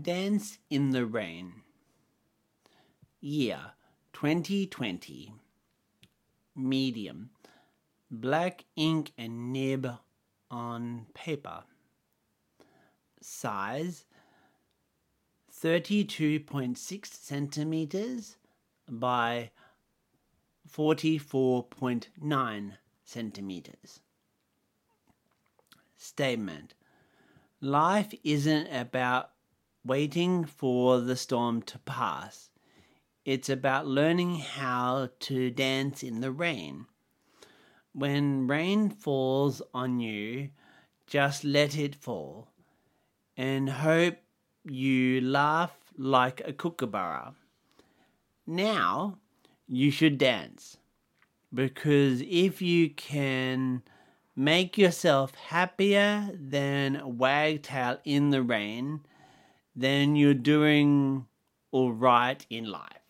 Dance in the Rain. Year 2020. Medium. Black ink and nib on paper. Size 32.6 centimeters by 44.9 centimeters. Statement Life isn't about waiting for the storm to pass. It's about learning how to dance in the rain. When rain falls on you, just let it fall and hope you laugh like a kookaburra. Now you should dance because if you can make yourself happier than a wagtail in the rain, then you're doing all right in life.